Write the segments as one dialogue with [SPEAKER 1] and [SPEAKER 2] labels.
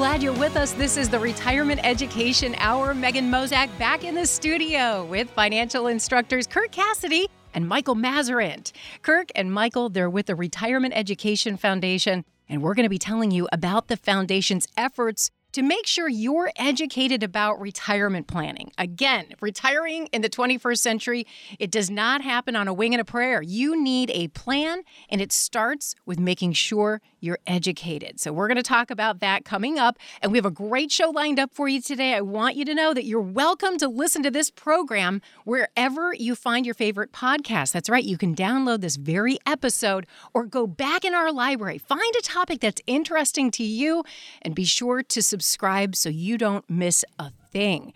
[SPEAKER 1] glad you're with us. This is the Retirement Education Hour. Megan Mozak back in the studio with financial instructors Kirk Cassidy and Michael Masserant. Kirk and Michael, they're with the Retirement Education Foundation, and we're going to be telling you about the foundation's efforts to make sure you're educated about retirement planning. Again, retiring in the 21st century, it does not happen on a wing and a prayer. You need a plan, and it starts with making sure you're educated. So, we're going to talk about that coming up, and we have a great show lined up for you today. I want you to know that you're welcome to listen to this program wherever you find your favorite podcast. That's right, you can download this very episode or go back in our library, find a topic that's interesting to you, and be sure to subscribe so you don't miss a thing.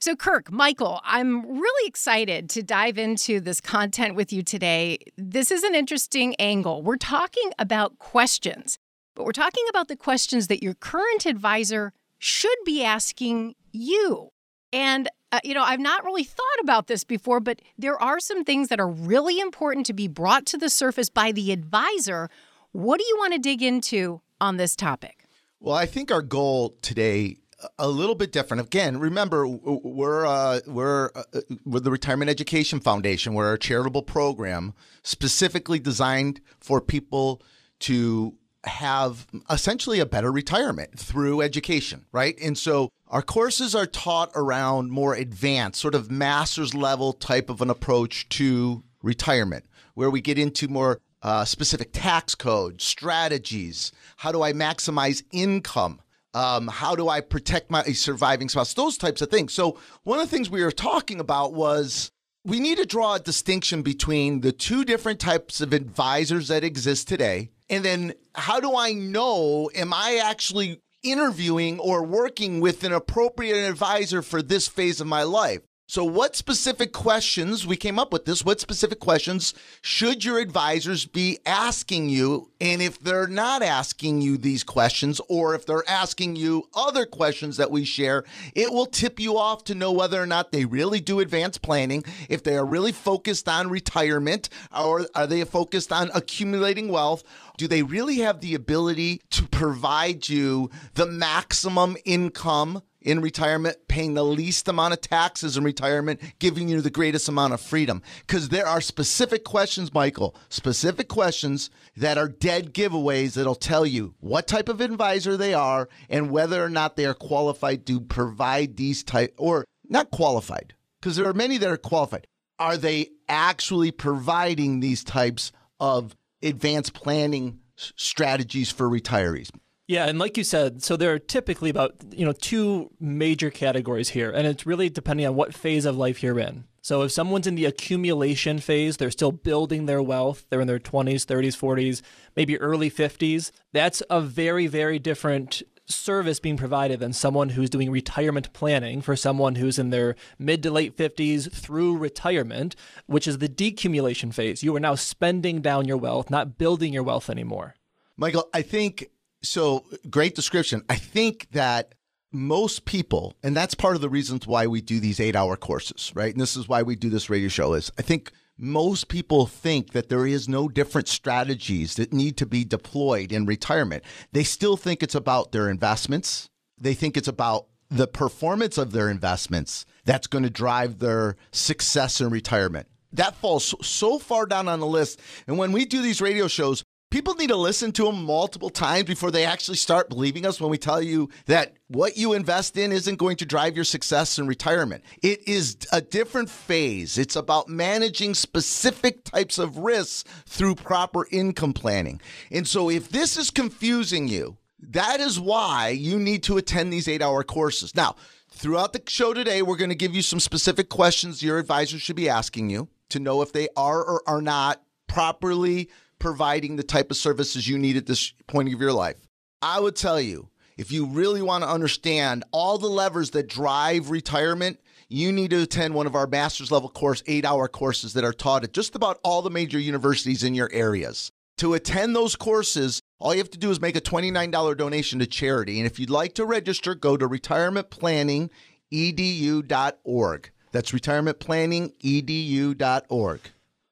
[SPEAKER 1] So, Kirk, Michael, I'm really excited to dive into this content with you today. This is an interesting angle. We're talking about questions, but we're talking about the questions that your current advisor should be asking you. And, uh, you know, I've not really thought about this before, but there are some things that are really important to be brought to the surface by the advisor. What do you want to dig into on this topic?
[SPEAKER 2] Well, I think our goal today a little bit different. Again, remember we're uh, we're uh, we're the Retirement Education Foundation. We're a charitable program specifically designed for people to have essentially a better retirement through education, right? And so our courses are taught around more advanced, sort of master's level type of an approach to retirement, where we get into more uh, specific tax code strategies. How do I maximize income? Um, how do I protect my surviving spouse? Those types of things. So, one of the things we were talking about was we need to draw a distinction between the two different types of advisors that exist today. And then, how do I know, am I actually interviewing or working with an appropriate advisor for this phase of my life? So, what specific questions, we came up with this, what specific questions should your advisors be asking you? And if they're not asking you these questions, or if they're asking you other questions that we share, it will tip you off to know whether or not they really do advanced planning, if they are really focused on retirement, or are they focused on accumulating wealth? Do they really have the ability to provide you the maximum income in retirement, paying the least amount of taxes in retirement, giving you the greatest amount of freedom. Because there are specific questions, Michael, specific questions that are dead giveaways that'll tell you what type of advisor they are and whether or not they are qualified to provide these type or not qualified, because there are many that are qualified. Are they actually providing these types of advanced planning strategies for retirees?
[SPEAKER 3] Yeah, and like you said, so there are typically about you know two major categories here, and it's really depending on what phase of life you're in. So if someone's in the accumulation phase, they're still building their wealth, they're in their 20s, 30s, 40s, maybe early 50s, that's a very very different service being provided than someone who's doing retirement planning for someone who's in their mid to late 50s through retirement, which is the decumulation phase. You are now spending down your wealth, not building your wealth anymore.
[SPEAKER 2] Michael, I think so great description. I think that most people, and that's part of the reasons why we do these eight hour courses, right? And this is why we do this radio show is I think most people think that there is no different strategies that need to be deployed in retirement. They still think it's about their investments. They think it's about the performance of their investments that's going to drive their success in retirement. That falls so far down on the list. And when we do these radio shows, People need to listen to them multiple times before they actually start believing us when we tell you that what you invest in isn't going to drive your success in retirement. It is a different phase. It's about managing specific types of risks through proper income planning. And so if this is confusing you, that is why you need to attend these eight hour courses. Now, throughout the show today, we're going to give you some specific questions your advisor should be asking you to know if they are or are not properly providing the type of services you need at this point of your life. I would tell you, if you really want to understand all the levers that drive retirement, you need to attend one of our master's level course, eight hour courses that are taught at just about all the major universities in your areas. To attend those courses, all you have to do is make a $29 donation to charity. And if you'd like to register, go to retirementplanningedu.org. That's retirementplanningedu.org.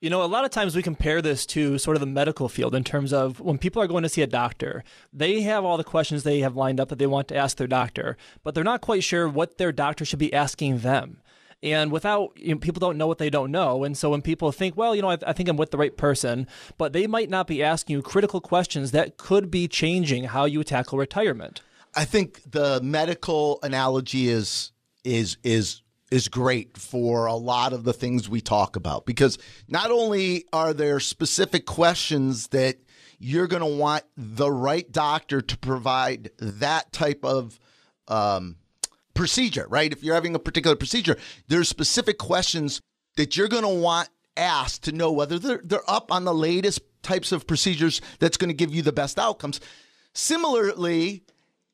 [SPEAKER 3] You know, a lot of times we compare this to sort of the medical field in terms of when people are going to see a doctor, they have all the questions they have lined up that they want to ask their doctor, but they're not quite sure what their doctor should be asking them. And without, you know, people don't know what they don't know. And so when people think, well, you know, I, I think I'm with the right person, but they might not be asking you critical questions that could be changing how you tackle retirement.
[SPEAKER 2] I think the medical analogy is is is is great for a lot of the things we talk about because not only are there specific questions that you're going to want the right doctor to provide that type of um, procedure, right? If you're having a particular procedure, there's specific questions that you're going to want asked to know whether they're, they're up on the latest types of procedures that's going to give you the best outcomes. Similarly,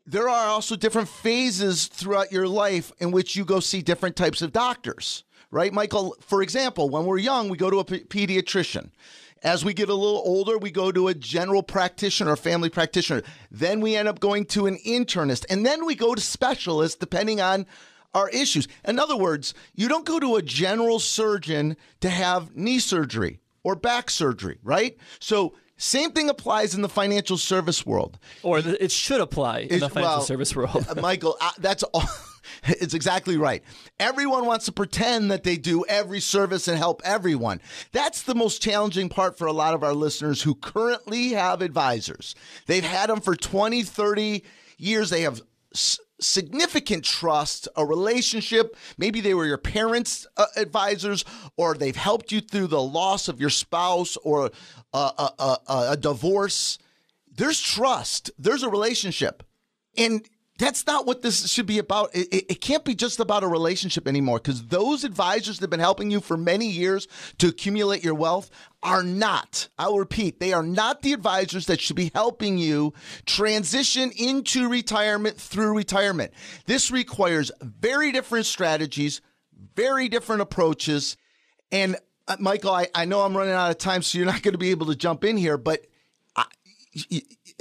[SPEAKER 2] there are also different phases throughout your life in which you go see different types of doctors, right? Michael, for example, when we're young, we go to a pediatrician. As we get a little older, we go to a general practitioner, family practitioner. Then we end up going to an internist. And then we go to specialists depending on our issues. In other words, you don't go to a general surgeon to have knee surgery or back surgery, right? So same thing applies in the financial service world.
[SPEAKER 3] Or it should apply in the financial well, service world.
[SPEAKER 2] Michael, that's all. It's exactly right. Everyone wants to pretend that they do every service and help everyone. That's the most challenging part for a lot of our listeners who currently have advisors. They've had them for 20, 30 years. They have significant trust, a relationship. Maybe they were your parents' uh, advisors, or they've helped you through the loss of your spouse or a, a, a, a divorce. There's trust, there's a relationship. And that's not what this should be about. It, it, it can't be just about a relationship anymore because those advisors that have been helping you for many years to accumulate your wealth are not, I'll repeat, they are not the advisors that should be helping you transition into retirement through retirement. This requires very different strategies, very different approaches. And uh, Michael, I, I know I'm running out of time, so you're not going to be able to jump in here, but I,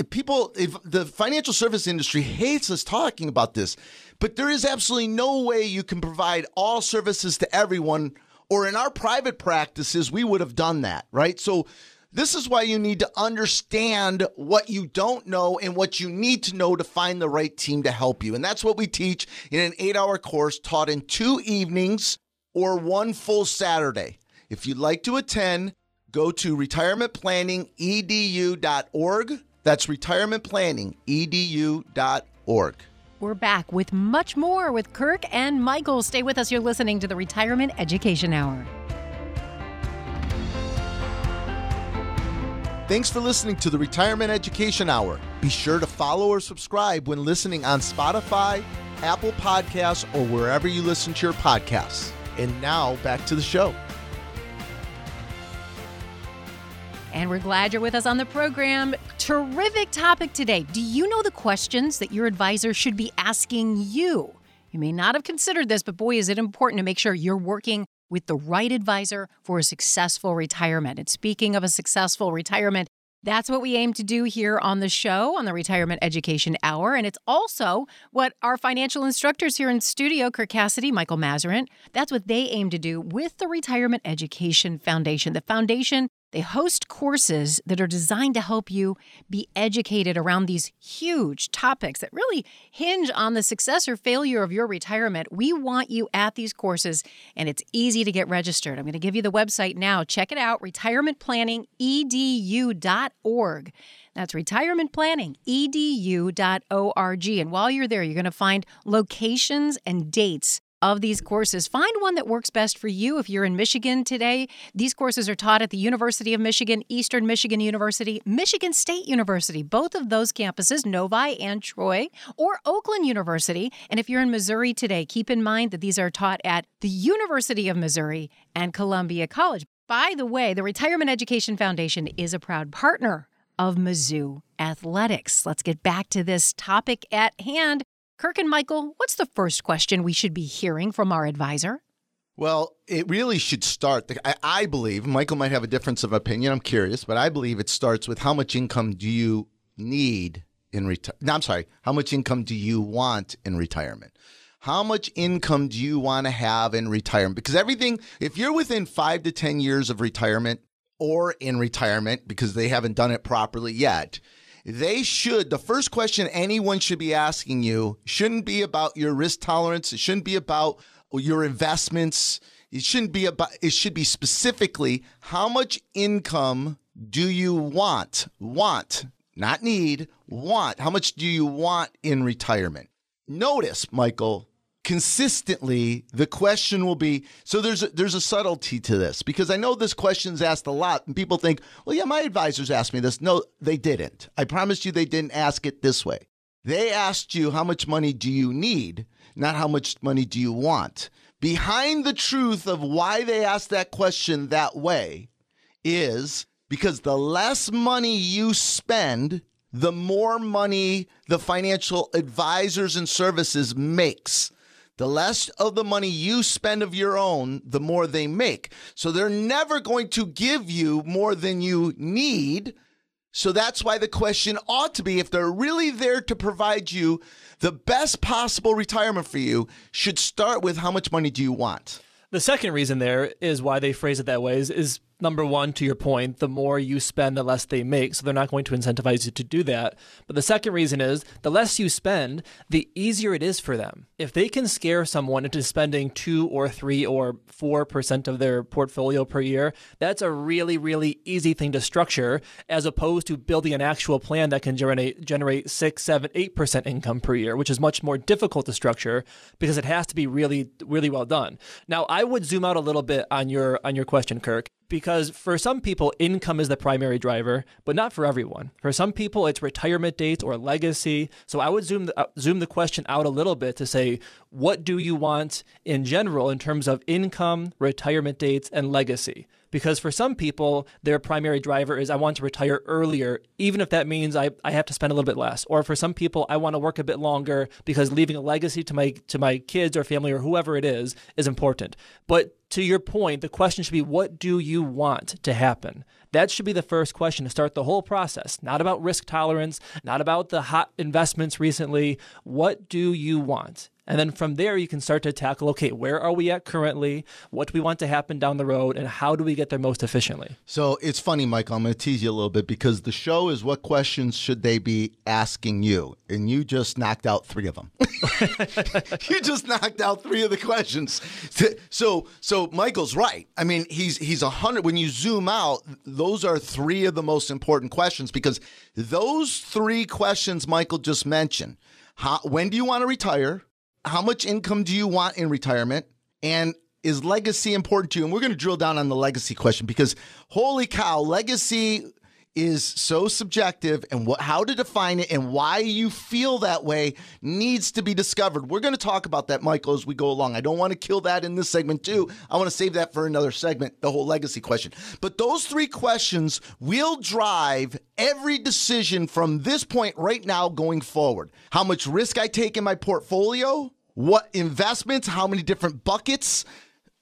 [SPEAKER 2] people, if the financial service industry hates us talking about this, but there is absolutely no way you can provide all services to everyone. Or in our private practices, we would have done that, right? So this is why you need to understand what you don't know and what you need to know to find the right team to help you. And that's what we teach in an eight hour course taught in two evenings or one full Saturday. If you'd like to attend, go to retirementplanningedu.org that's retirementplanningedu.org.
[SPEAKER 1] We're back with much more with Kirk and Michael. Stay with us. You're listening to the Retirement Education Hour.
[SPEAKER 2] Thanks for listening to the Retirement Education Hour. Be sure to follow or subscribe when listening on Spotify, Apple Podcasts, or wherever you listen to your podcasts. And now back to the show.
[SPEAKER 1] And we're glad you're with us on the program. Terrific topic today. Do you know the questions that your advisor should be asking you? You may not have considered this, but boy, is it important to make sure you're working with the right advisor for a successful retirement. And speaking of a successful retirement, that's what we aim to do here on the show on the Retirement Education Hour. And it's also what our financial instructors here in studio, Kirk Cassidy, Michael Masserant, that's what they aim to do with the Retirement Education Foundation. The foundation they host courses that are designed to help you be educated around these huge topics that really hinge on the success or failure of your retirement. We want you at these courses, and it's easy to get registered. I'm going to give you the website now. Check it out retirementplanningedu.org. That's retirementplanningedu.org. And while you're there, you're going to find locations and dates of these courses. Find one that works best for you. If you're in Michigan today, these courses are taught at the University of Michigan, Eastern Michigan University, Michigan State University, both of those campuses, Novi and Troy, or Oakland University. And if you're in Missouri today, keep in mind that these are taught at the University of Missouri and Columbia College. By the way, the Retirement Education Foundation is a proud partner of Mizzou Athletics. Let's get back to this topic at hand. Kirk and Michael, what's the first question we should be hearing from our advisor?
[SPEAKER 2] Well, it really should start. I, believe Michael might have a difference of opinion. I'm curious, but I believe it starts with how much income do you need in retirement? No, I'm sorry. How much income do you want in retirement? how much income do you want to have in retirement? Because everything, if you're within five to 10 years of retirement or in retirement because they haven't done it properly yet, they should, the first question anyone should be asking you shouldn't be about your risk tolerance. It shouldn't be about your investments. It shouldn't be about, it should be specifically how much income do you want? Want, not need, want. How much do you want in retirement? Notice, Michael, consistently the question will be so there's a, there's a subtlety to this because I know this question's asked a lot and people think, "Well, yeah, my advisors asked me this." No, they didn't. I promise you they didn't ask it this way. They asked you how much money do you need, not how much money do you want. Behind the truth of why they asked that question that way is because the less money you spend, the more money the financial advisors and services makes. The less of the money you spend of your own, the more they make. So they're never going to give you more than you need. So that's why the question ought to be if they're really there to provide you the best possible retirement for you, should start with how much money do you want?
[SPEAKER 3] The second reason there is why they phrase it that way is, is number one, to your point, the more you spend, the less they make. So they're not going to incentivize you to do that. But the second reason is the less you spend, the easier it is for them. If they can scare someone into spending two or three or four percent of their portfolio per year, that's a really, really easy thing to structure as opposed to building an actual plan that can generate generate six, seven, eight percent income per year, which is much more difficult to structure because it has to be really, really well done. Now I would zoom out a little bit on your on your question, Kirk because for some people, income is the primary driver, but not for everyone. For some people, it's retirement dates or legacy. So I would zoom the, uh, zoom the question out a little bit to say, what do you want in general in terms of income, retirement dates, and legacy? Because for some people, their primary driver is I want to retire earlier, even if that means I, I have to spend a little bit less. Or for some people, I want to work a bit longer because leaving a legacy to my to my kids or family or whoever it is is important. But to your point, the question should be what do you want to happen? That should be the first question to start the whole process. Not about risk tolerance, not about the hot investments recently. What do you want? And then from there, you can start to tackle okay, where are we at currently? What do we want to happen down the road? And how do we get there most efficiently?
[SPEAKER 2] So it's funny, Michael. I'm going to tease you a little bit because the show is what questions should they be asking you? And you just knocked out three of them. you just knocked out three of the questions. So, so Michael's right. I mean, he's he's a hundred. When you zoom out, those are three of the most important questions because those three questions Michael just mentioned. How, when do you want to retire? how much income do you want in retirement? And is legacy important to you? And we're going to drill down on the legacy question because holy cow, legacy is so subjective and what, how to define it and why you feel that way needs to be discovered. We're going to talk about that, Michael, as we go along. I don't want to kill that in this segment, too. I want to save that for another segment, the whole legacy question. But those three questions will drive every decision from this point right now going forward. How much risk I take in my portfolio, what investments, how many different buckets,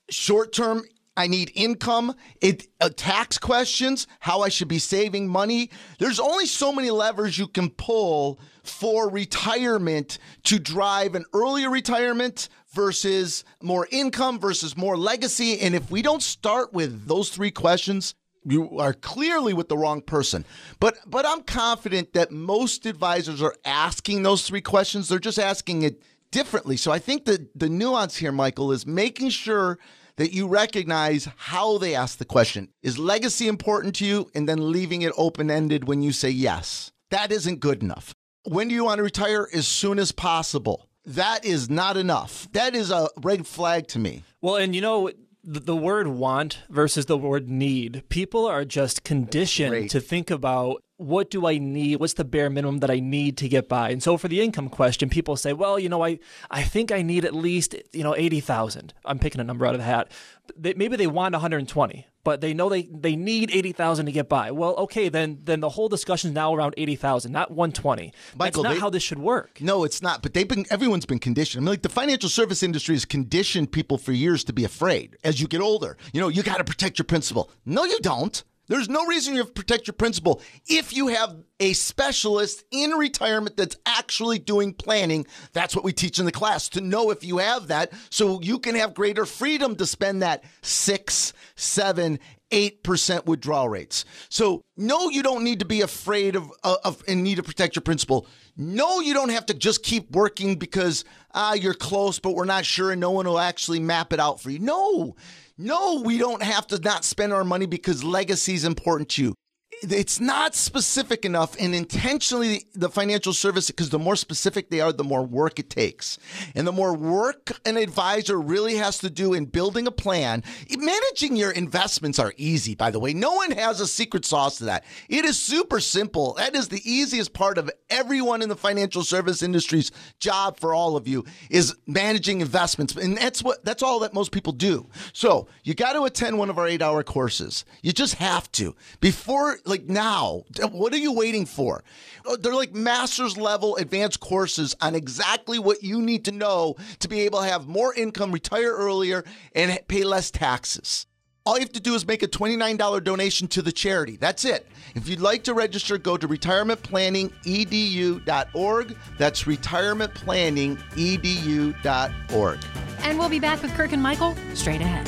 [SPEAKER 2] short term I need income, it uh, tax questions, how I should be saving money. There's only so many levers you can pull for retirement to drive an earlier retirement versus more income versus more legacy. And if we don't start with those three questions, you are clearly with the wrong person. But but I'm confident that most advisors are asking those three questions. They're just asking it differently. So I think that the nuance here, Michael, is making sure that you recognize how they ask the question. Is legacy important to you? And then leaving it open ended when you say yes. That isn't good enough. When do you want to retire? As soon as possible. That is not enough. That is a red flag to me.
[SPEAKER 3] Well, and you know, the, the word want versus the word need, people are just conditioned to think about what do I need? What's the bare minimum that I need to get by? And so for the income question, people say, well, you know, I, I think I need at least, you know, 80,000. I'm picking a number out of the hat. They, maybe they want 120, but they know they, they need 80,000 to get by. Well, okay, then then the whole discussion is now around 80,000, not 120. Michael, That's not they, how this should work.
[SPEAKER 2] No, it's not. But they've been everyone's been conditioned. I mean, like the financial service industry has conditioned people for years to be afraid as you get older. You know, you got to protect your principal. No, you don't. There's no reason you have to protect your principal if you have a specialist in retirement that's actually doing planning. That's what we teach in the class to know if you have that so you can have greater freedom to spend that six, seven, 8% withdrawal rates. So, no, you don't need to be afraid of, of and need to protect your principal. No, you don't have to just keep working because ah, you're close, but we're not sure and no one will actually map it out for you. No, no, we don't have to not spend our money because legacy is important to you it's not specific enough and intentionally the financial service because the more specific they are the more work it takes. And the more work an advisor really has to do in building a plan managing your investments are easy by the way. No one has a secret sauce to that. It is super simple. That is the easiest part of everyone in the financial service industry's job for all of you is managing investments. And that's what that's all that most people do. So you got to attend one of our 8 hour courses. You just have to. Before like now. What are you waiting for? Uh, they're like master's level advanced courses on exactly what you need to know to be able to have more income, retire earlier, and pay less taxes. All you have to do is make a $29 donation to the charity. That's it. If you'd like to register, go to retirementplanningedu.org. That's retirementplanningedu.org.
[SPEAKER 1] And we'll be back with Kirk and Michael straight ahead.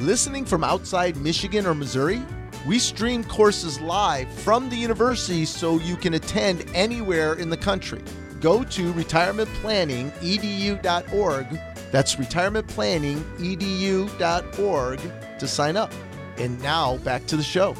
[SPEAKER 2] Listening from outside Michigan or Missouri? We stream courses live from the university so you can attend anywhere in the country. Go to retirementplanningedu.org. That's retirementplanningedu.org to sign up. And now back to the show.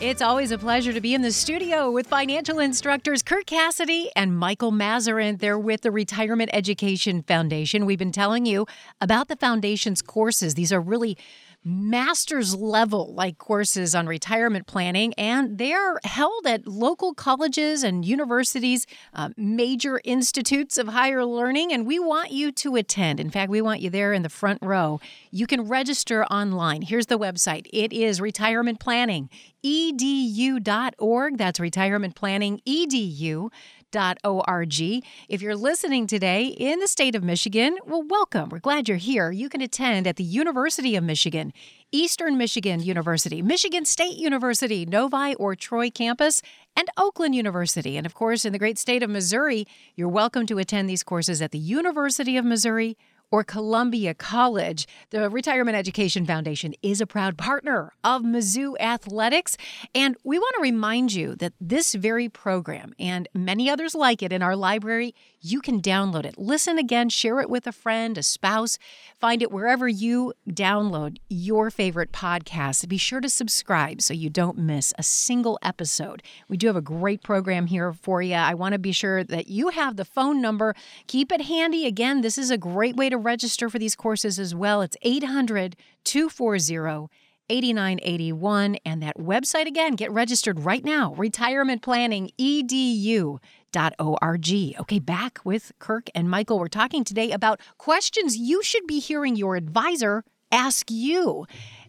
[SPEAKER 1] It's always a pleasure to be in the studio with financial instructors Kirk Cassidy and Michael Masserant. They're with the Retirement Education Foundation. We've been telling you about the foundation's courses. These are really master's level like courses on retirement planning, and they are held at local colleges and universities, uh, major institutes of higher learning, and we want you to attend. In fact, we want you there in the front row. You can register online. Here's the website it is retirement planning edu.org. That's retirement planning edu org. If you're listening today in the state of Michigan, well, welcome. We're glad you're here. You can attend at the University of Michigan, Eastern Michigan University, Michigan State University, Novi or Troy campus, and Oakland University. And of course, in the great state of Missouri, you're welcome to attend these courses at the University of Missouri or Columbia College. The Retirement Education Foundation is a proud partner of Mizzou Athletics. And we want to remind you that this very program and many others like it in our library, you can download it. Listen again, share it with a friend, a spouse. Find it wherever you download your favorite podcast. Be sure to subscribe so you don't miss a single episode. We do have a great program here for you. I want to be sure that you have the phone number. Keep it handy. Again, this is a great way to register for these courses as well. It's 800 240 8981. And that website again, get registered right now retirementplanningedu.org. Okay, back with Kirk and Michael. We're talking today about questions you should be hearing your advisor ask you.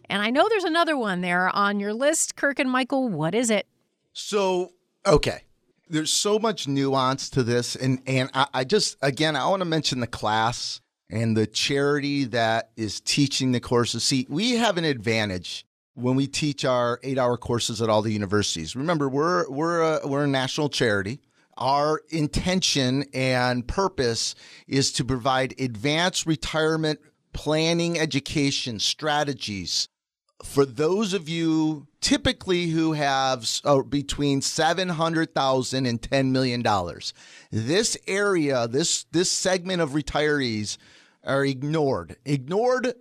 [SPEAKER 1] And I know there's another one there on your list, Kirk and Michael. What is it?
[SPEAKER 2] So, okay there's so much nuance to this and and I, I, just again I want to mention the class and the charity that is teaching the courses. See, we have an advantage when we teach our eight-hour courses at all the universities. Remember, we're we're a, we're a national charity. Our intention and purpose is to provide advanced retirement planning education strategies for those of you typically who have uh, between 700,000 and 10 million dollars. This area, this this segment of retirees are ignored. Ignored,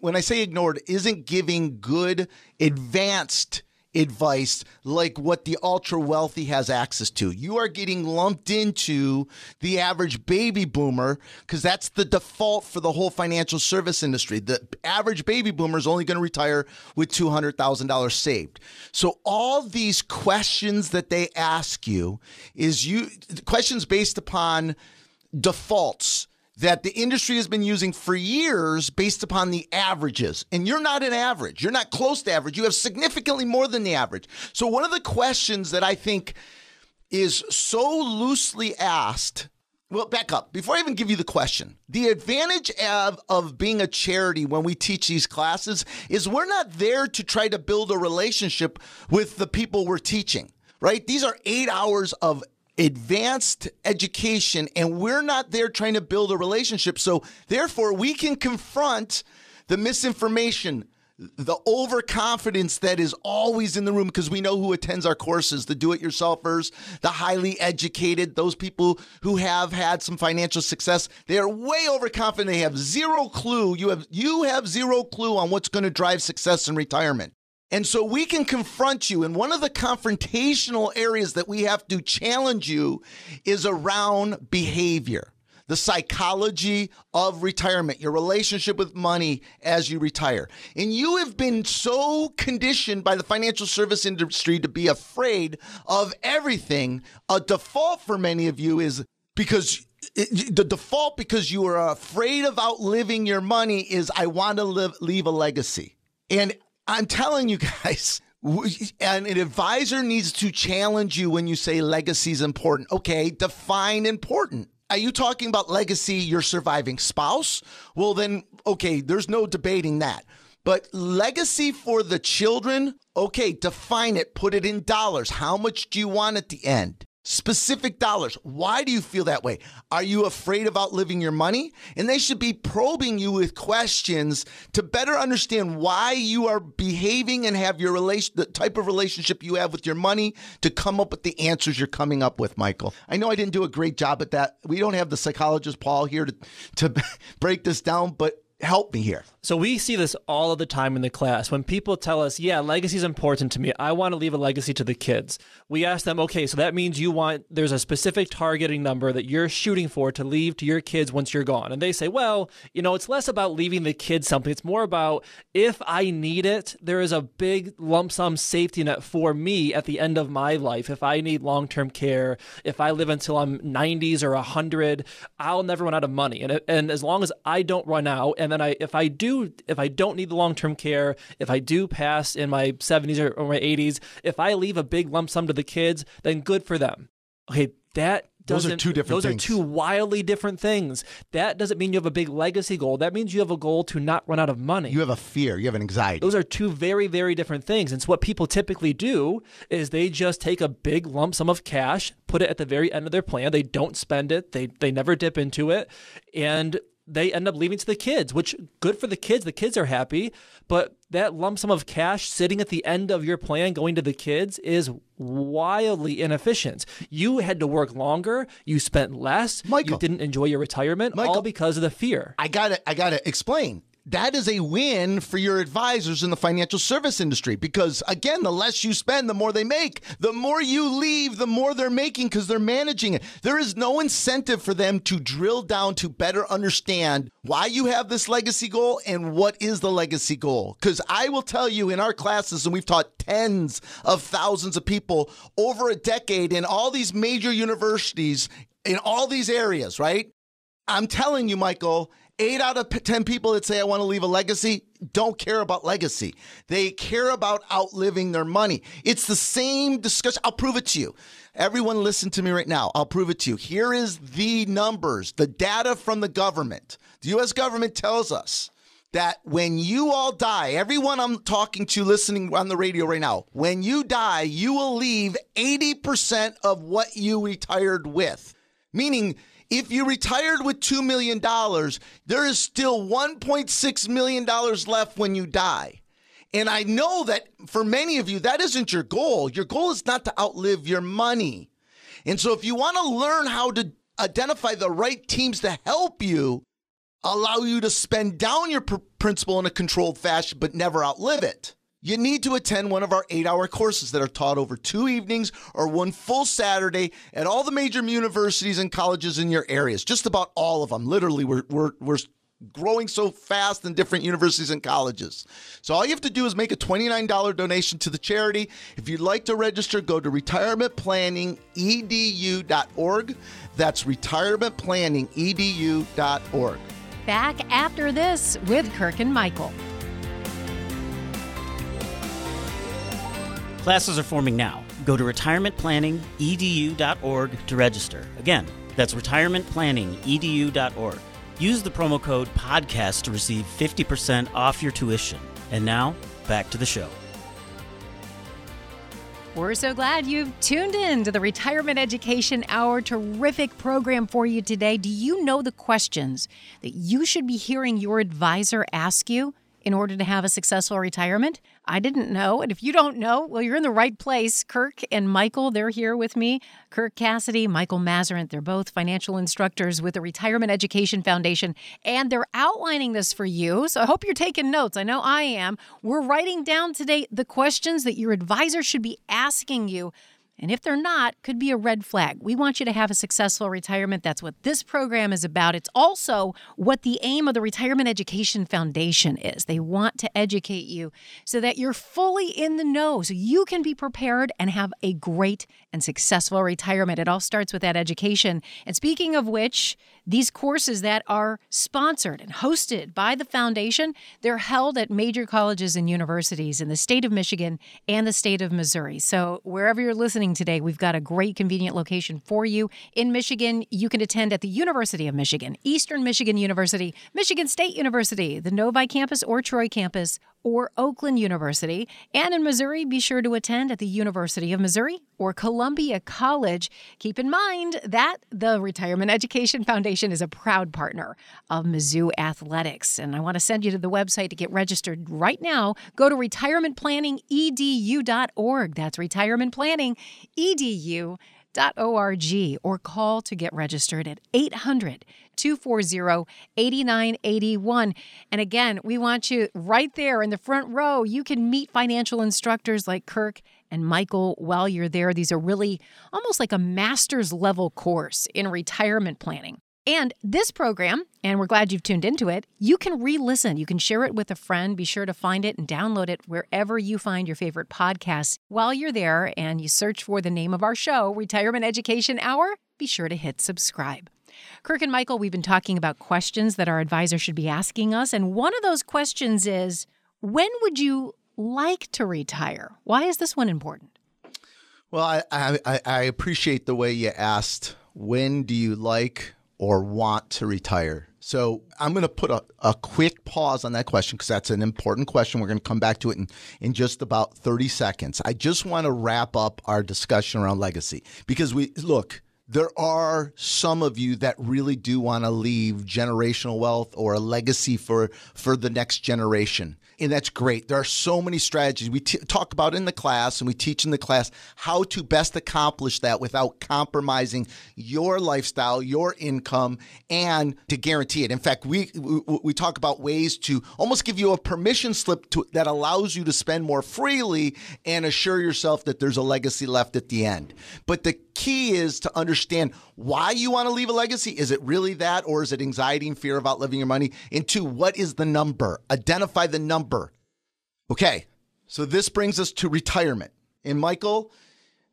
[SPEAKER 2] when I say ignored, isn't giving good, advanced advice like what the ultra wealthy has access to. You are getting lumped into the average baby boomer because that's the default for the whole financial service industry. The average baby boomer is only going to retire with $200,000 saved. So all these questions that they ask you is you questions based upon defaults that the industry has been using for years based upon the averages. And you're not an average. You're not close to average. You have significantly more than the average. So, one of the questions that I think is so loosely asked Well, back up. Before I even give you the question, the advantage of, of being a charity when we teach these classes is we're not there to try to build a relationship with the people we're teaching, right? These are eight hours of advanced education, and we're not there trying to build a relationship. So, therefore, we can confront the misinformation, the overconfidence that is always in the room because we know who attends our courses the do it yourselfers, the highly educated, those people who have had some financial success. They are way overconfident. They have zero clue. You have you have zero clue on what's going to drive success in retirement. And so we can confront you. And one of the confrontational areas that we have to challenge you is around behavior the psychology of retirement, your relationship with money as you retire. And you have been so conditioned by the financial service industry to be afraid of everything. A default for many of you is because the default because you are afraid of outliving your money is I want to live, leave a legacy. And I'm telling you guys, and an advisor needs to challenge you when you say legacy is important. Okay, define important. Are you talking about legacy, your surviving spouse? Well, then, okay, there's no debating that. But legacy for the children, okay, define it, put it in dollars. How much do you want at the end? Specific dollars. Why do you feel that way? Are you afraid of outliving your money? And they should be probing you with questions to better understand why you are behaving and have your relation, the type of relationship you have with your money to come up with the answers you're coming up with, Michael. I know I didn't do a great job at that. We don't have the psychologist Paul here to, to break this down, but help me here.
[SPEAKER 3] So we see this all of the time in the class. When people tell us, "Yeah, legacy is important to me. I want to leave a legacy to the kids." We ask them, "Okay, so that means you want there's a specific targeting number that you're shooting for to leave to your kids once you're gone." And they say, "Well, you know, it's less about leaving the kids something. It's more about if I need it, there is a big lump sum safety net for me at the end of my life. If I need long-term care, if I live until I'm 90s or 100, I'll never run out of money. And and as long as I don't run out and then I if I do if I don't need the long term care, if I do pass in my 70s or, or my 80s, if I leave a big lump sum to the kids, then good for them. Okay, that
[SPEAKER 2] those are two different
[SPEAKER 3] those
[SPEAKER 2] things.
[SPEAKER 3] are two wildly different things. That doesn't mean you have a big legacy goal. That means you have a goal to not run out of money.
[SPEAKER 2] You have a fear. You have an anxiety.
[SPEAKER 3] Those are two very very different things. And so what people typically do is they just take a big lump sum of cash put it at the very end of their plan. They don't spend it. They they never dip into it. And they end up leaving to the kids, which good for the kids. The kids are happy, but that lump sum of cash sitting at the end of your plan going to the kids is wildly inefficient. You had to work longer, you spent less,
[SPEAKER 2] Michael,
[SPEAKER 3] you didn't enjoy your retirement,
[SPEAKER 2] Michael,
[SPEAKER 3] all because of the fear.
[SPEAKER 2] I got to I got to explain that is a win for your advisors in the financial service industry because again the less you spend the more they make. The more you leave the more they're making because they're managing it. There is no incentive for them to drill down to better understand why you have this legacy goal and what is the legacy goal. Because i will tell you in our classes and we've taught tens of thousands of people over a decade in all these major universities in all these areas right? I'm telling you michael Eight out of 10 people that say, I want to leave a legacy, don't care about legacy. They care about outliving their money. It's the same discussion. I'll prove it to you. Everyone, listen to me right now. I'll prove it to you. Here is the numbers, the data from the government. The U.S. government tells us that when you all die, everyone I'm talking to listening on the radio right now, when you die, you will leave 80% of what you retired with. Meaning, if you retired with $2 million, there is still $1.6 million left when you die. And I know that for many of you, that isn't your goal. Your goal is not to outlive your money. And so if you want to learn how to identify the right teams to help you, allow you to spend down your pr- principal in a controlled fashion, but never outlive it you need to attend one of our eight hour courses that are taught over two evenings or one full Saturday at all the major universities and colleges in your areas. Just about all of them. Literally, we're, we're, we're growing so fast in different universities and colleges. So all you have to do is make a $29 donation to the charity. If you'd like to register, go to retirementplanningedu.org. That's retirementplanningedu.org.
[SPEAKER 1] Back after this with Kirk and Michael.
[SPEAKER 4] Classes are forming now. Go to retirementplanningedu.org to register. Again, That's retirementplanningedu.org. Use the promo code PODCAST to receive 50% off your tuition. And now, back to the show.
[SPEAKER 1] We're so glad you've tuned in to the Retirement Education Hour. Terrific program for you today. Do you know the questions that you should be hearing your advisor ask you? In order to have a successful retirement? I didn't know. And if you don't know, well, you're in the right place. Kirk and Michael, they're here with me. Kirk Cassidy, Michael Masserant, they're both financial instructors with the Retirement Education Foundation, and they're outlining this for you. So I hope you're taking notes. I know I am. We're writing down today the questions that your advisor should be asking you and if they're not, could be a red flag. We want you to have a successful retirement. That's what this program is about. It's also what the aim of the Retirement Education Foundation is. They want to educate you so that you're fully in the know, so you can be prepared and have a great and successful retirement. It all starts with that education. And speaking of which, these courses that are sponsored and hosted by the foundation, they're held at major colleges and universities in the state of Michigan and the state of Missouri. So wherever you're listening today, we've got a great convenient location for you. In Michigan, you can attend at the University of Michigan, Eastern Michigan University, Michigan State University, the Novi campus or Troy campus, or Oakland University. And in Missouri, be sure to attend at the University of Missouri or Columbia College. Keep in mind that the Retirement Education Foundation is a proud partner of Mizzou Athletics. And I want to send you to the website to get registered right now. Go to retirementplanningedu.org. That's retirementplanningedu.org org or call to get registered at 800 240 8981. And again, we want you right there in the front row. You can meet financial instructors like Kirk and Michael while you're there. These are really almost like a master's level course in retirement planning. And this program, and we're glad you've tuned into it, you can re listen. You can share it with a friend. Be sure to find it and download it wherever you find your favorite podcasts. While you're there and you search for the name of our show, Retirement Education Hour, be sure to hit subscribe. Kirk and Michael, we've been talking about questions that our advisor should be asking us. And one of those questions is when would you like to retire? Why is this one important?
[SPEAKER 2] Well, I, I, I appreciate the way you asked when do you like or want to retire? So I'm going to put a, a quick pause on that question because that's an important question. We're going to come back to it in, in just about 30 seconds. I just want to wrap up our discussion around legacy because we look, there are some of you that really do want to leave generational wealth or a legacy for for the next generation and that's great. There are so many strategies we t- talk about in the class and we teach in the class how to best accomplish that without compromising your lifestyle, your income, and to guarantee it. In fact, we we, we talk about ways to almost give you a permission slip to, that allows you to spend more freely and assure yourself that there's a legacy left at the end. But the key is to understand why you want to leave a legacy. Is it really that, or is it anxiety and fear of outliving your money? And two, what is the number? Identify the number. Okay, so this brings us to retirement. And Michael,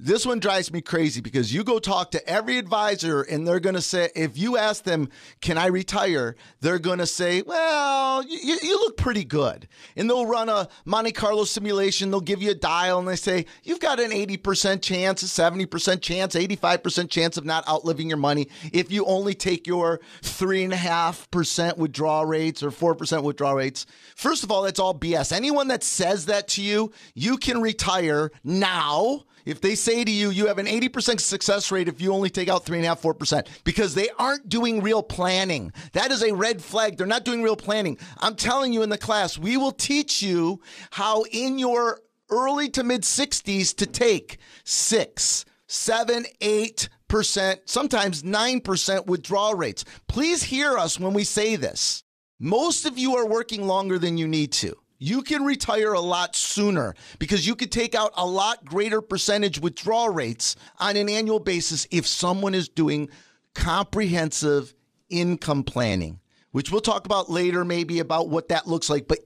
[SPEAKER 2] this one drives me crazy because you go talk to every advisor and they're going to say, if you ask them, can I retire? They're going to say, well, you, you, look pretty good. And they'll run a Monte Carlo simulation. They'll give you a dial and they say, you've got an 80% chance, a 70% chance, 85% chance of not outliving your money if you only take your 3.5% withdrawal rates or 4% withdrawal rates. First of all, that's all BS. Anyone that says that to you, you can retire now if they say to you, you have an 80% success rate if you only take out 3.5%, 4%, because they aren't doing real planning. That is a red flag. They're not doing real planning. I'm telling you in the class, we will teach you how in your early to mid 60s to take six, seven, eight, percent, sometimes 9% withdrawal rates. Please hear us when we say this. Most of you are working longer than you need to you can retire a lot sooner because you could take out a lot greater percentage withdrawal rates on an annual basis if someone is doing comprehensive income planning, which we'll talk about later, maybe about what that looks like. But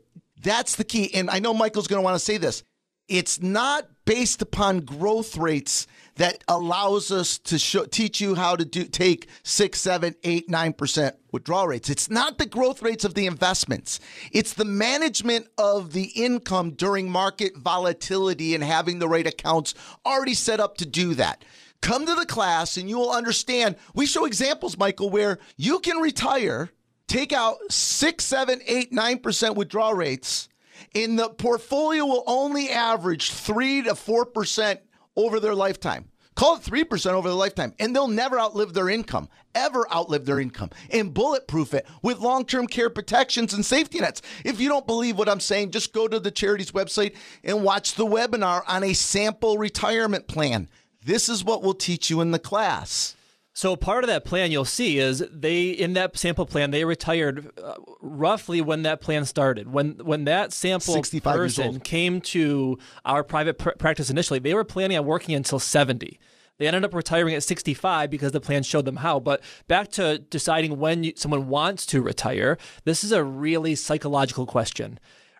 [SPEAKER 2] that's the key. And I know Michael's going to want to say this. It's not based upon growth rates that allows us to show, teach you how to do take six, seven, eight, nine percent withdrawal rates. It's not the growth rates of the investments. It's the management of the income during market volatility and having the right accounts already set up to do that. Come to the class and you will understand. We show examples, Michael, where you can retire, take out six, seven, eight, nine percent withdrawal rates, and the portfolio will only average three to four percent over their lifetime. Call it 3% over their lifetime, and they'll never outlive their income, ever outlive their income, and bulletproof it with long term care protections and safety nets. If you don't believe what I'm saying, just go to the charity's website and watch the webinar on a sample retirement plan. This is what we'll teach you in the class.
[SPEAKER 3] So part of that plan you'll see is they in that sample plan they retired uh, roughly when that plan started. When when that sample person came to our private pr- practice initially, they were planning on working until 70. They ended up retiring at 65 because the plan showed them how. But back to deciding when you, someone wants to retire, this is a really psychological question.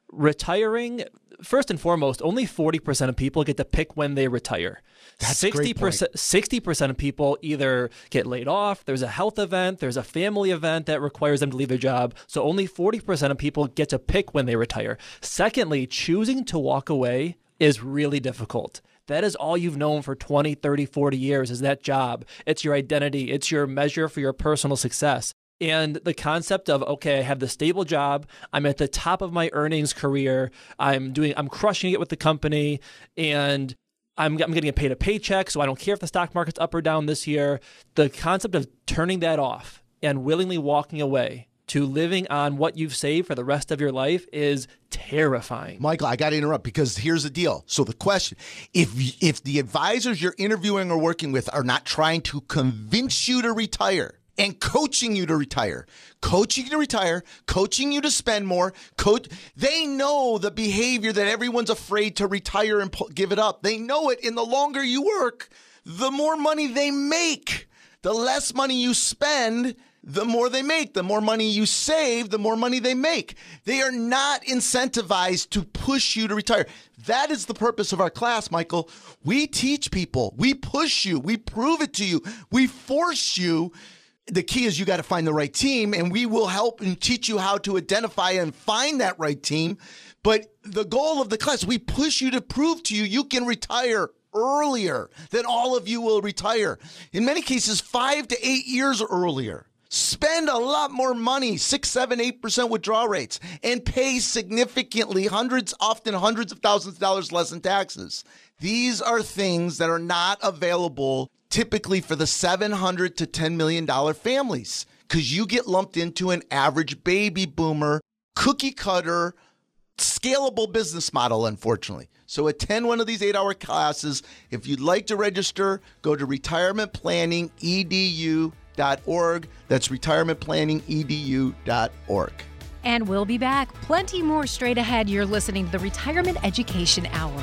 [SPEAKER 3] Retiring first and foremost, only 40% of people get to pick when they retire.
[SPEAKER 2] That's 60%,
[SPEAKER 3] 60% of people either get laid off, there's a health event, there's a family event that requires them to leave their job. So only 40% of people get to pick when they retire. Secondly, choosing to walk away is really difficult. That is all you've known for 20, 30, 40 years is that job. It's your identity, it's your measure for your personal success and the concept of okay i have the stable job i'm at the top of my earnings career i'm doing i'm crushing it with the company and I'm, I'm getting a paid a paycheck so i don't care if the stock market's up or down this year the concept of turning that off and willingly walking away to living on what you've saved for the rest of your life is terrifying.
[SPEAKER 2] Michael, I got to interrupt because here's the deal. So the question, if if the advisors you're interviewing or working with are not trying to convince you to retire, and coaching you to retire, coaching you to retire, coaching you to spend more. Coach, they know the behavior that everyone's afraid to retire and give it up. They know it. And the longer you work, the more money they make. The less money you spend, the more they make. The more money you save, the more money they make. They are not incentivized to push you to retire. That is the purpose of our class, Michael. We teach people, we push you, we prove it to you, we force you the key is you got to find the right team and we will help and teach you how to identify and find that right team. But the goal of the class we push you to prove to you you can retire earlier than all of you will retire. In many cases five to eight years earlier. Spend a lot more money six seven eight percent withdrawal rates and pay significantly hundreds often hundreds of thousands of dollars less in taxes. These are things that are not available typically for the 700 to 10 million dollar families because you get lumped into an average baby boomer cookie cutter scalable business model unfortunately. So attend one of these eight hour classes. If you'd like to register go to retirementplanningedu.org that's retirementplanningedu.org
[SPEAKER 1] and we'll be back. Plenty more straight ahead. You're listening to the retirement education hour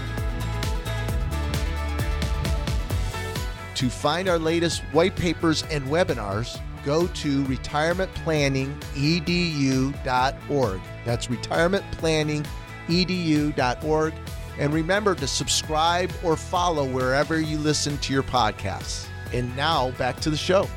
[SPEAKER 2] To find our latest white papers and webinars, go to retirementplanningedu.org. That's retirementplanningedu.org. And remember to subscribe or follow wherever you listen to your podcasts. And now back to the show.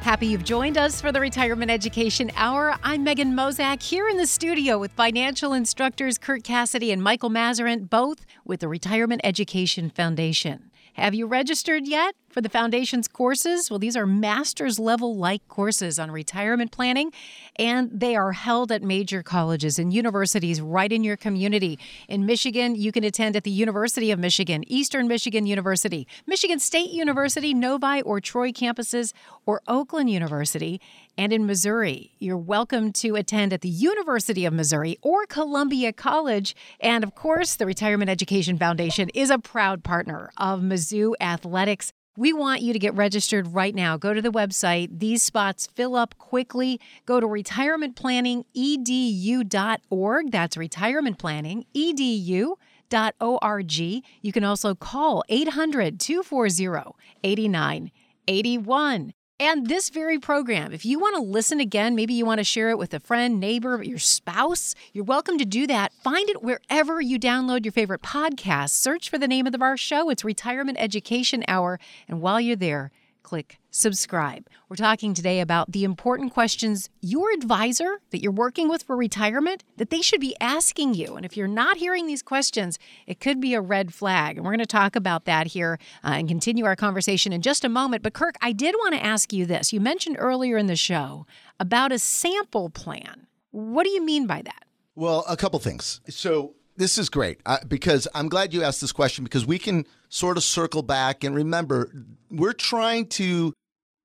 [SPEAKER 1] Happy you've joined us for the Retirement Education Hour. I'm Megan Mozak here in the studio with financial instructors Kirk Cassidy and Michael Masserant, both with the Retirement Education Foundation. Have you registered yet for the Foundation's courses? Well, these are master's level like courses on retirement planning, and they are held at major colleges and universities right in your community. In Michigan, you can attend at the University of Michigan, Eastern Michigan University, Michigan State University, Novi or Troy campuses, or Oakland University. And in Missouri, you're welcome to attend at the University of Missouri or Columbia College. And of course, the Retirement Education Foundation is a proud partner of Mizzou Athletics. We want you to get registered right now. Go to the website. These spots fill up quickly. Go to retirementplanningedu.org. That's retirementplanningedu.org. You can also call 800 240 8981. And this very program, if you want to listen again, maybe you want to share it with a friend, neighbor, your spouse, you're welcome to do that. Find it wherever you download your favorite podcast. Search for the name of our show. It's Retirement Education Hour. And while you're there, click subscribe. We're talking today about the important questions your advisor that you're working with for retirement that they should be asking you. And if you're not hearing these questions, it could be a red flag. And we're going to talk about that here uh, and continue our conversation in just a moment. But Kirk, I did want to ask you this. You mentioned earlier in the show about a sample plan. What do you mean by that?
[SPEAKER 2] Well, a couple things. So this is great uh, because I'm glad you asked this question because we can sort of circle back and remember we're trying to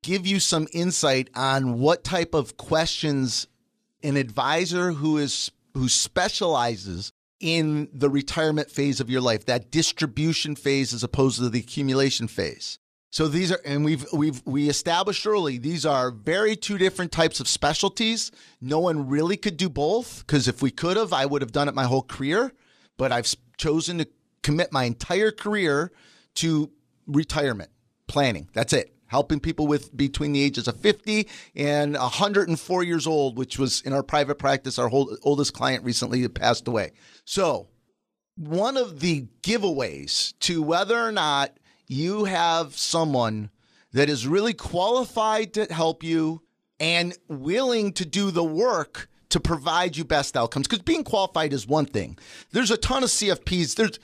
[SPEAKER 2] give you some insight on what type of questions an advisor who is who specializes in the retirement phase of your life, that distribution phase as opposed to the accumulation phase. So these are, and we've we've we established early these are very two different types of specialties. No one really could do both because if we could have, I would have done it my whole career. But I've chosen to commit my entire career to retirement planning. That's it. Helping people with between the ages of 50 and 104 years old, which was in our private practice. Our oldest client recently passed away. So, one of the giveaways to whether or not you have someone that is really qualified to help you and willing to do the work to provide you best outcomes. Because being qualified is one thing. There's a ton of CFPs. There's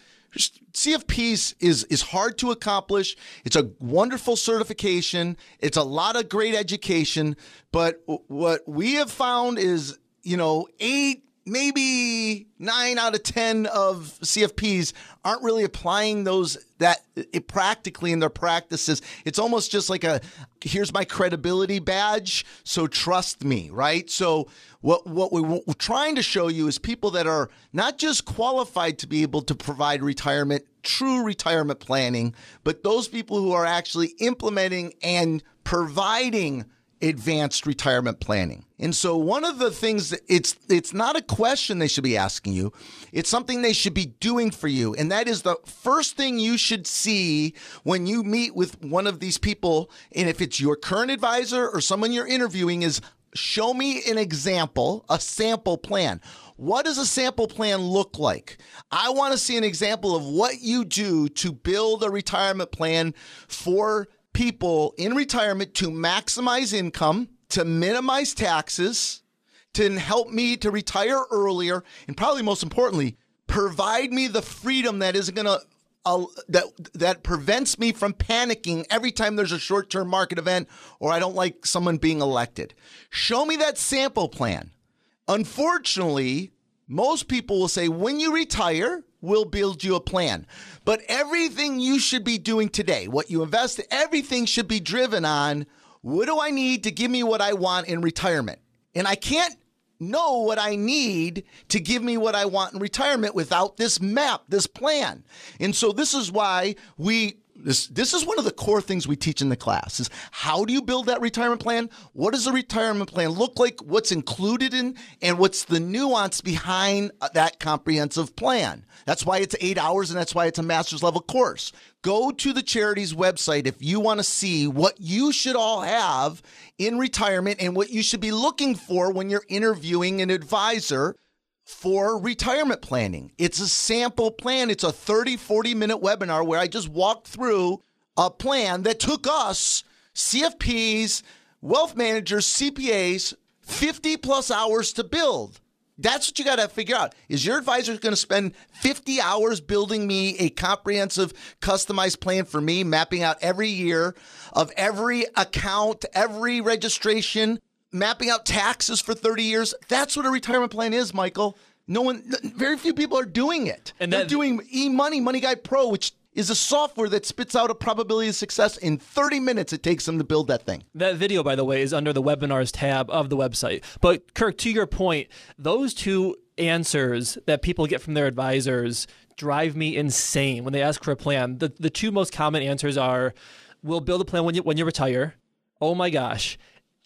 [SPEAKER 2] CFPs is is hard to accomplish. It's a wonderful certification. It's a lot of great education. But what we have found is, you know, eight maybe nine out of 10 of CFPs aren't really applying those that it, practically in their practices. It's almost just like a here's my credibility badge, so trust me, right? So what what we, we're trying to show you is people that are not just qualified to be able to provide retirement, true retirement planning, but those people who are actually implementing and providing advanced retirement planning. And so one of the things that it's it's not a question they should be asking you. It's something they should be doing for you. And that is the first thing you should see when you meet with one of these people and if it's your current advisor or someone you're interviewing is show me an example, a sample plan. What does a sample plan look like? I want to see an example of what you do to build a retirement plan for people in retirement to maximize income, to minimize taxes, to help me to retire earlier, and probably most importantly, provide me the freedom that isn't going to uh, that that prevents me from panicking every time there's a short-term market event or I don't like someone being elected. Show me that sample plan. Unfortunately, most people will say when you retire, we'll build you a plan. But everything you should be doing today, what you invest, everything should be driven on what do I need to give me what I want in retirement? And I can't know what I need to give me what I want in retirement without this map, this plan. And so this is why we this this is one of the core things we teach in the class is how do you build that retirement plan? What does a retirement plan look like? What's included in and what's the nuance behind uh, that comprehensive plan? That's why it's 8 hours and that's why it's a master's level course. Go to the charity's website if you want to see what you should all have in retirement and what you should be looking for when you're interviewing an advisor for retirement planning. It's a sample plan. It's a 30, 40 minute webinar where I just walk through a plan that took us, CFPs, wealth managers, CPAs, 50 plus hours to build. That's what you got to figure out. Is your advisor going to spend 50 hours building me a comprehensive, customized plan for me, mapping out every year of every account, every registration, mapping out taxes for 30 years. That's what a retirement plan is, Michael. No one, very few people are doing it. And they're doing eMoney, Money Guide Pro, which is a software that spits out a probability of success in 30 minutes it takes them to build that thing.
[SPEAKER 3] That video, by the way, is under the webinars tab of the website. But Kirk, to your point, those two answers that people get from their advisors drive me insane when they ask for a plan. The the two most common answers are, "We'll build a plan when you when you retire." Oh my gosh,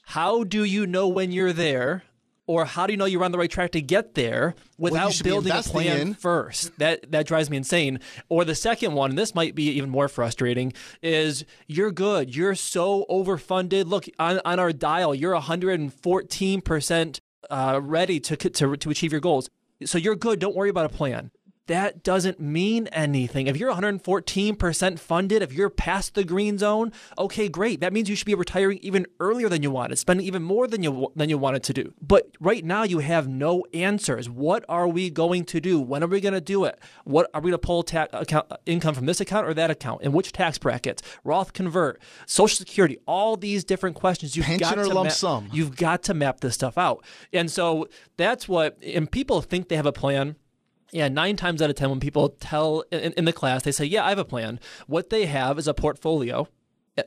[SPEAKER 3] how do you know when you're there? Or how do you know you're on the right track to get there without building a plan in. first? That that drives me insane. Or the second one, and this might be even more frustrating, is you're good. You're so overfunded. Look on, on our dial, you're 114 percent uh, ready to, to to achieve your goals. So you're good. Don't worry about a plan that doesn't mean anything. If you're 114% funded, if you're past the green zone, okay, great. That means you should be retiring even earlier than you wanted, spending even more than you than you wanted to do. But right now you have no answers. What are we going to do? When are we going to do it? What are we going to pull ta- account, income from this account or that account? In which tax brackets? Roth convert, Social Security, all these different questions. You've
[SPEAKER 2] Pension
[SPEAKER 3] got to
[SPEAKER 2] lump
[SPEAKER 3] map,
[SPEAKER 2] sum.
[SPEAKER 3] You've got to map this stuff out. And so that's what and people think they have a plan yeah, nine times out of 10, when people tell in, in, the class, they say, Yeah, I have a plan. What they have is a portfolio.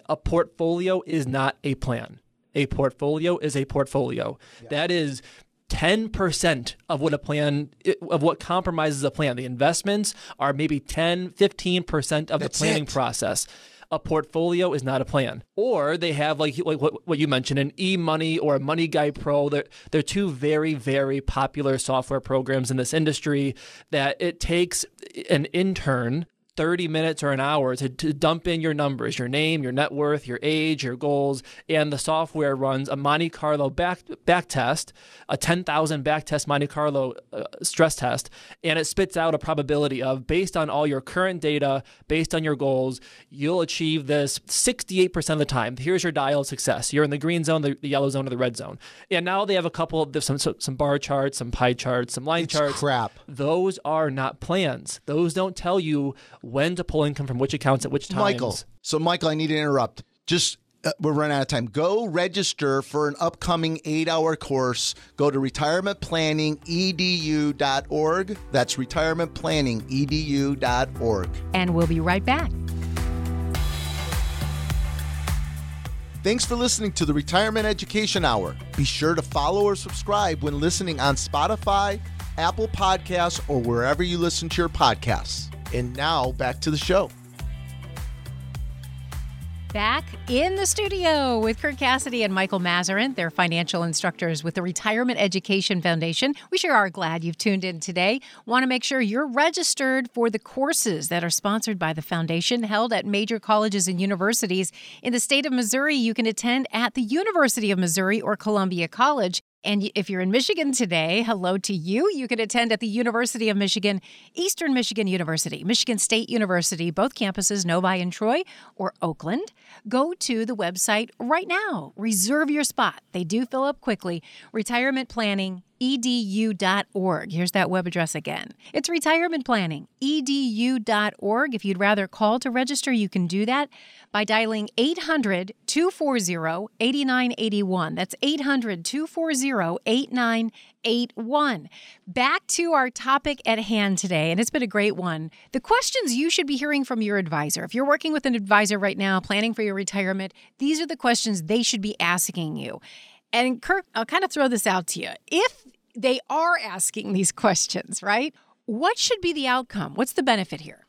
[SPEAKER 3] A portfolio is not a plan. A portfolio is a portfolio. Yeah. That is 10% of what a plan of what compromises a plan. The investments are maybe 10, 15% of That's the planning it. process a portfolio is not a plan. Or they have like like what, what you mentioned, an eMoney or a MoneyGuidePro. They're they're two very very popular software programs in this industry that it takes an intern 30 minutes or an hour to, to dump in your numbers, your name, your net worth, your age, your goals, and the software runs a Monte Carlo back back test, a 10,000 back test Monte Carlo uh, stress test, and it spits out a probability of based on all your current data, based on your goals, you'll achieve this 68% of the time. Here's your dial of success. You're in the green zone, the, the yellow zone, or the red zone. And now they have a couple of some some bar charts, some pie charts, some line
[SPEAKER 2] it's
[SPEAKER 3] charts.
[SPEAKER 2] Crap.
[SPEAKER 3] Those are not plans. Those don't tell you when to pull income from which accounts at which times.
[SPEAKER 2] Michael, so Michael, I need to interrupt. Just uh, we're running out of time. Go register for an upcoming eight hour course. Go to retirementplanningedu.org. That's retirementplanningedu.org.
[SPEAKER 1] And we'll be right back.
[SPEAKER 2] Thanks for listening to the Retirement Education Hour. Be sure to follow or subscribe when listening on Spotify, Apple Podcasts, or wherever you listen to your podcasts. And now back to the show.
[SPEAKER 1] Back in the studio with Kirk Cassidy and Michael Masserant. They're financial instructors with the Retirement Education Foundation. We sure are glad you've tuned in today. Want to make sure you're registered for the courses that are sponsored by the foundation held at major colleges and universities. In the state of Missouri, you can attend at the University of Missouri or Columbia College. And if you're in Michigan today, hello to you. You can attend at the University of Michigan, Eastern Michigan University, Michigan State University, both campuses, Novi and Troy, or Oakland. Go to the website right now. Reserve your spot. They do fill up quickly. Retirement planning edu.org. Here's that web address again. It's retirement planning, edu.org. If you'd rather call to register, you can do that by dialing 800 240 8981. That's 800 240 8981. Back to our topic at hand today, and it's been a great one. The questions you should be hearing from your advisor. If you're working with an advisor right now, planning for your retirement, these are the questions they should be asking you. And Kirk, I'll kind of throw this out to you. If they are asking these questions, right? What should be the outcome? What's the benefit here?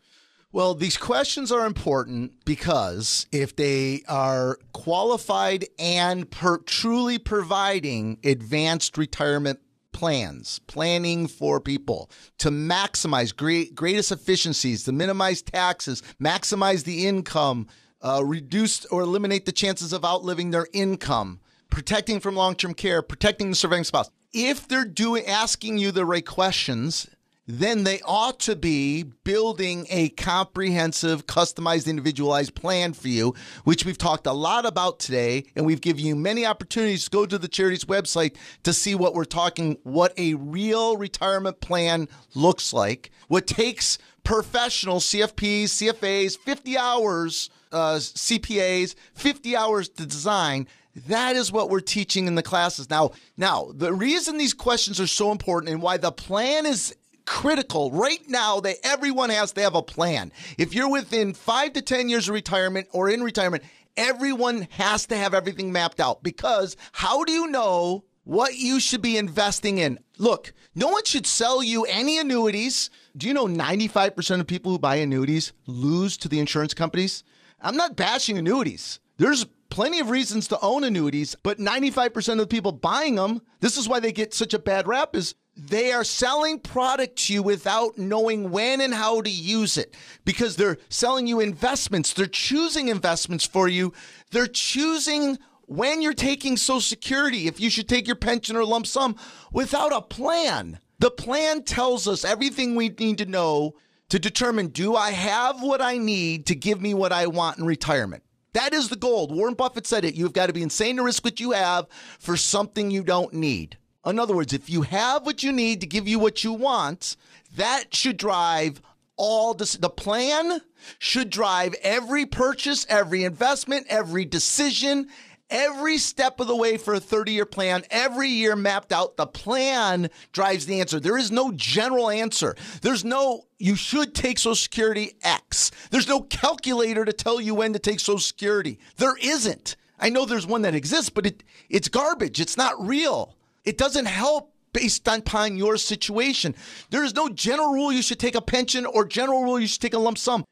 [SPEAKER 2] Well, these questions are important because if they are qualified and per- truly providing advanced retirement plans, planning for people to maximize great, greatest efficiencies, to minimize taxes, maximize the income, uh, reduce or eliminate the chances of outliving their income, protecting from long-term care, protecting the surviving spouse. If they're doing asking you the right questions, then they ought to be building a comprehensive, customized, individualized plan for you, which we've talked a lot about today. And we've given you many opportunities to go to the charity's website to see what we're talking, what a real retirement plan looks like, what takes professional CFPs, CFAs, 50 hours, uh, CPAs, 50 hours to design. That is what we're teaching in the classes. Now, now the reason these questions are so important and why the plan is critical right now that everyone has to have a plan. If you're within 5 to 10 years of retirement or in retirement, everyone has to have everything mapped out because how do you know what you should be investing in? Look, no one should sell you any annuities. Do you know 95% of people who buy annuities lose to the insurance companies? I'm not bashing annuities. There's plenty of reasons to own annuities, but 95% of the people buying them, this is why they get such a bad rap is they are selling product to you without knowing when and how to use it because they're selling you investments. They're choosing investments for you. They're choosing when you're taking Social Security, if you should take your pension or lump sum without a plan. The plan tells us everything we need to know to determine do I have what I need to give me what I want in retirement? That is the goal. Warren Buffett said it. You've got to be insane to risk what you have for something you don't need. In other words, if you have what you need to give you what you want, that should drive all this. The plan should drive every purchase, every investment, every decision, every step of the way for a 30 year plan, every year mapped out. The plan drives the answer. There is no general answer. There's no, you should take Social Security X. There's no calculator to tell you when to take Social Security. There isn't. I know there's one that exists, but it, it's garbage. It's not real. It doesn't help based upon your situation. There is no general rule you should take a pension or general rule you should take a lump sum.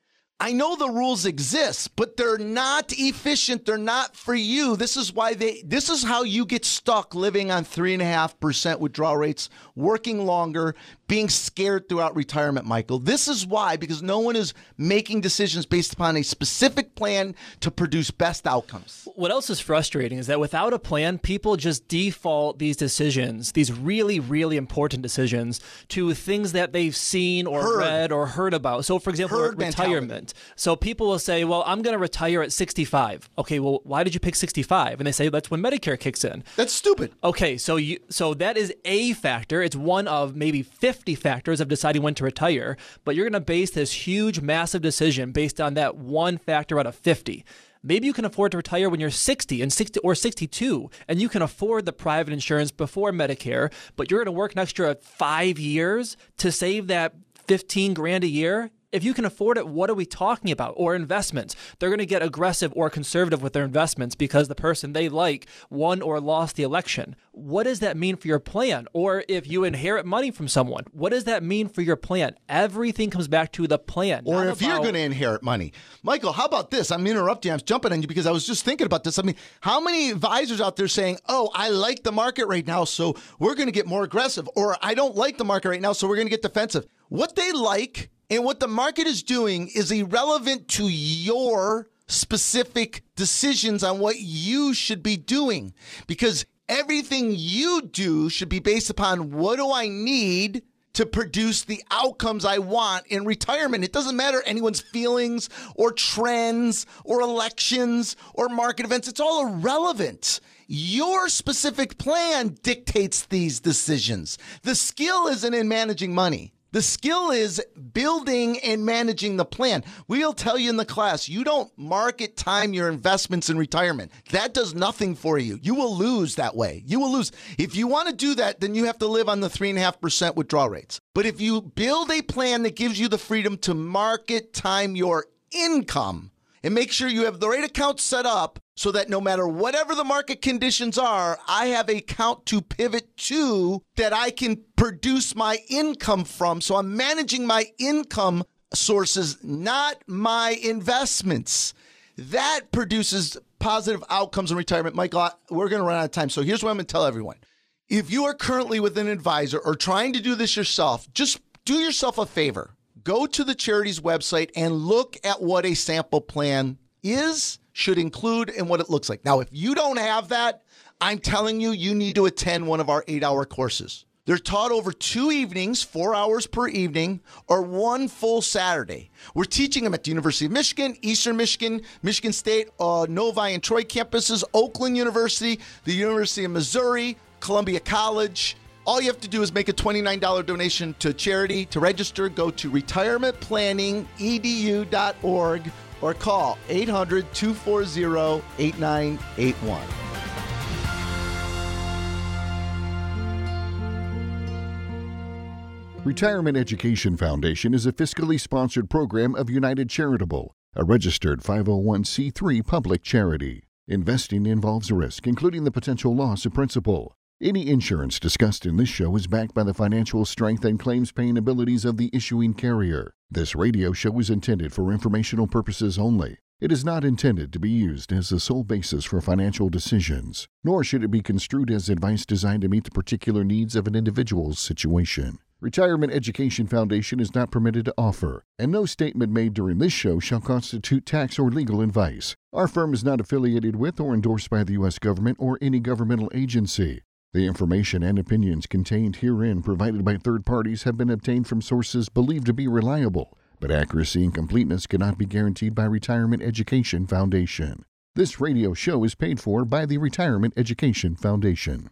[SPEAKER 2] I know the rules exist, but they're not efficient. They're not for you. This is why they, this is how you get stuck living on three and a half percent withdrawal rates, working longer, being scared throughout retirement, Michael. This is why, because no one is making decisions based upon a specific plan to produce best outcomes.
[SPEAKER 3] What else is frustrating is that without a plan, people just default these decisions, these really, really important decisions, to things that they've seen or
[SPEAKER 2] Heard.
[SPEAKER 3] read or heard about. So, for example,
[SPEAKER 2] Herd
[SPEAKER 3] retirement.
[SPEAKER 2] mentality.
[SPEAKER 3] So people will say, well, I'm going to retire at 65. Okay, well, why did you pick 65? And they say that's when Medicare kicks in.
[SPEAKER 2] That's stupid.
[SPEAKER 3] Okay, so you so that is a factor. It's one of maybe 50 factors of deciding when to retire, but you're going to base this huge massive decision based on that one factor out of 50. Maybe you can afford to retire when you're 60 and 60 or 62 and you can afford the private insurance before Medicare, but you're going to work an extra 5 years to save that 15 grand a year if you can afford it, what are we talking about? Or investments. They're going to get aggressive or conservative with their investments because the person they like won or lost the election. What does that mean for your plan? Or if you inherit money from someone, what does that mean for your plan? Everything comes back to the plan.
[SPEAKER 2] Or if you're going to inherit money. Michael, how about this? I'm interrupting. you. I'm jumping on you because I was just thinking about this. I mean, how many advisors out there saying, oh, I like the market right now, so we're going to get more aggressive, or I don't like the market right now, so we're going to get defensive? What they like and what the market is doing is irrelevant to your specific decisions on what you should be doing because everything you do should be based upon what do I need to produce the outcomes I want in retirement. It doesn't matter anyone's feelings or trends or elections or market events. It's all irrelevant. Your specific plan dictates these decisions. The skill isn't in managing money. The skill is building and managing the plan. We'll tell you in the class, you don't market time your investments in retirement. That does nothing for you. You will lose that way. You will lose. If you want to do that, then you have to live on the 3.5% withdrawal rates. But if you build a plan that gives you the freedom to market time your income and make sure you have the right account set up so that no matter whatever the market conditions are, I have a account to pivot to that I can produce my income from. So I'm managing my income sources, not my investments. That produces positive outcomes in retirement. Michael, we're going to run out of time. So here's what I'm going to tell everyone. If you are currently with an advisor or trying to do this yourself, just do yourself a favor. Go to the charity's website and look at what a sample plan is, should include, and what it looks like. Now, if you don't have that, I'm telling you, you need to attend one of our eight hour courses. They're taught over two evenings, four hours per evening, or one full Saturday. We're teaching them at the University of Michigan, Eastern Michigan, Michigan State, uh, Novi and Troy campuses, Oakland University, the University of Missouri, Columbia College. All you have to do is make a $29 donation to charity. To register, go to retirementplanningedu.org or call 800 240 8981.
[SPEAKER 5] Retirement Education Foundation is a fiscally sponsored program of United Charitable, a registered 501c3 public charity. Investing involves risk, including the potential loss of principal. Any insurance discussed in this show is backed by the financial strength and claims paying abilities of the issuing carrier. This radio show is intended for informational purposes only. It is not intended to be used as the sole basis for financial decisions, nor should it be construed as advice designed to meet the particular needs of an individual's situation. Retirement Education Foundation is not permitted to offer, and no statement made during this show shall constitute tax or legal advice. Our firm is not affiliated with or endorsed by the U.S. government or any governmental agency. The information and opinions contained herein provided by third parties have been obtained from sources believed to be reliable, but accuracy and completeness cannot be guaranteed by Retirement Education Foundation. This radio show is paid for by the Retirement Education Foundation.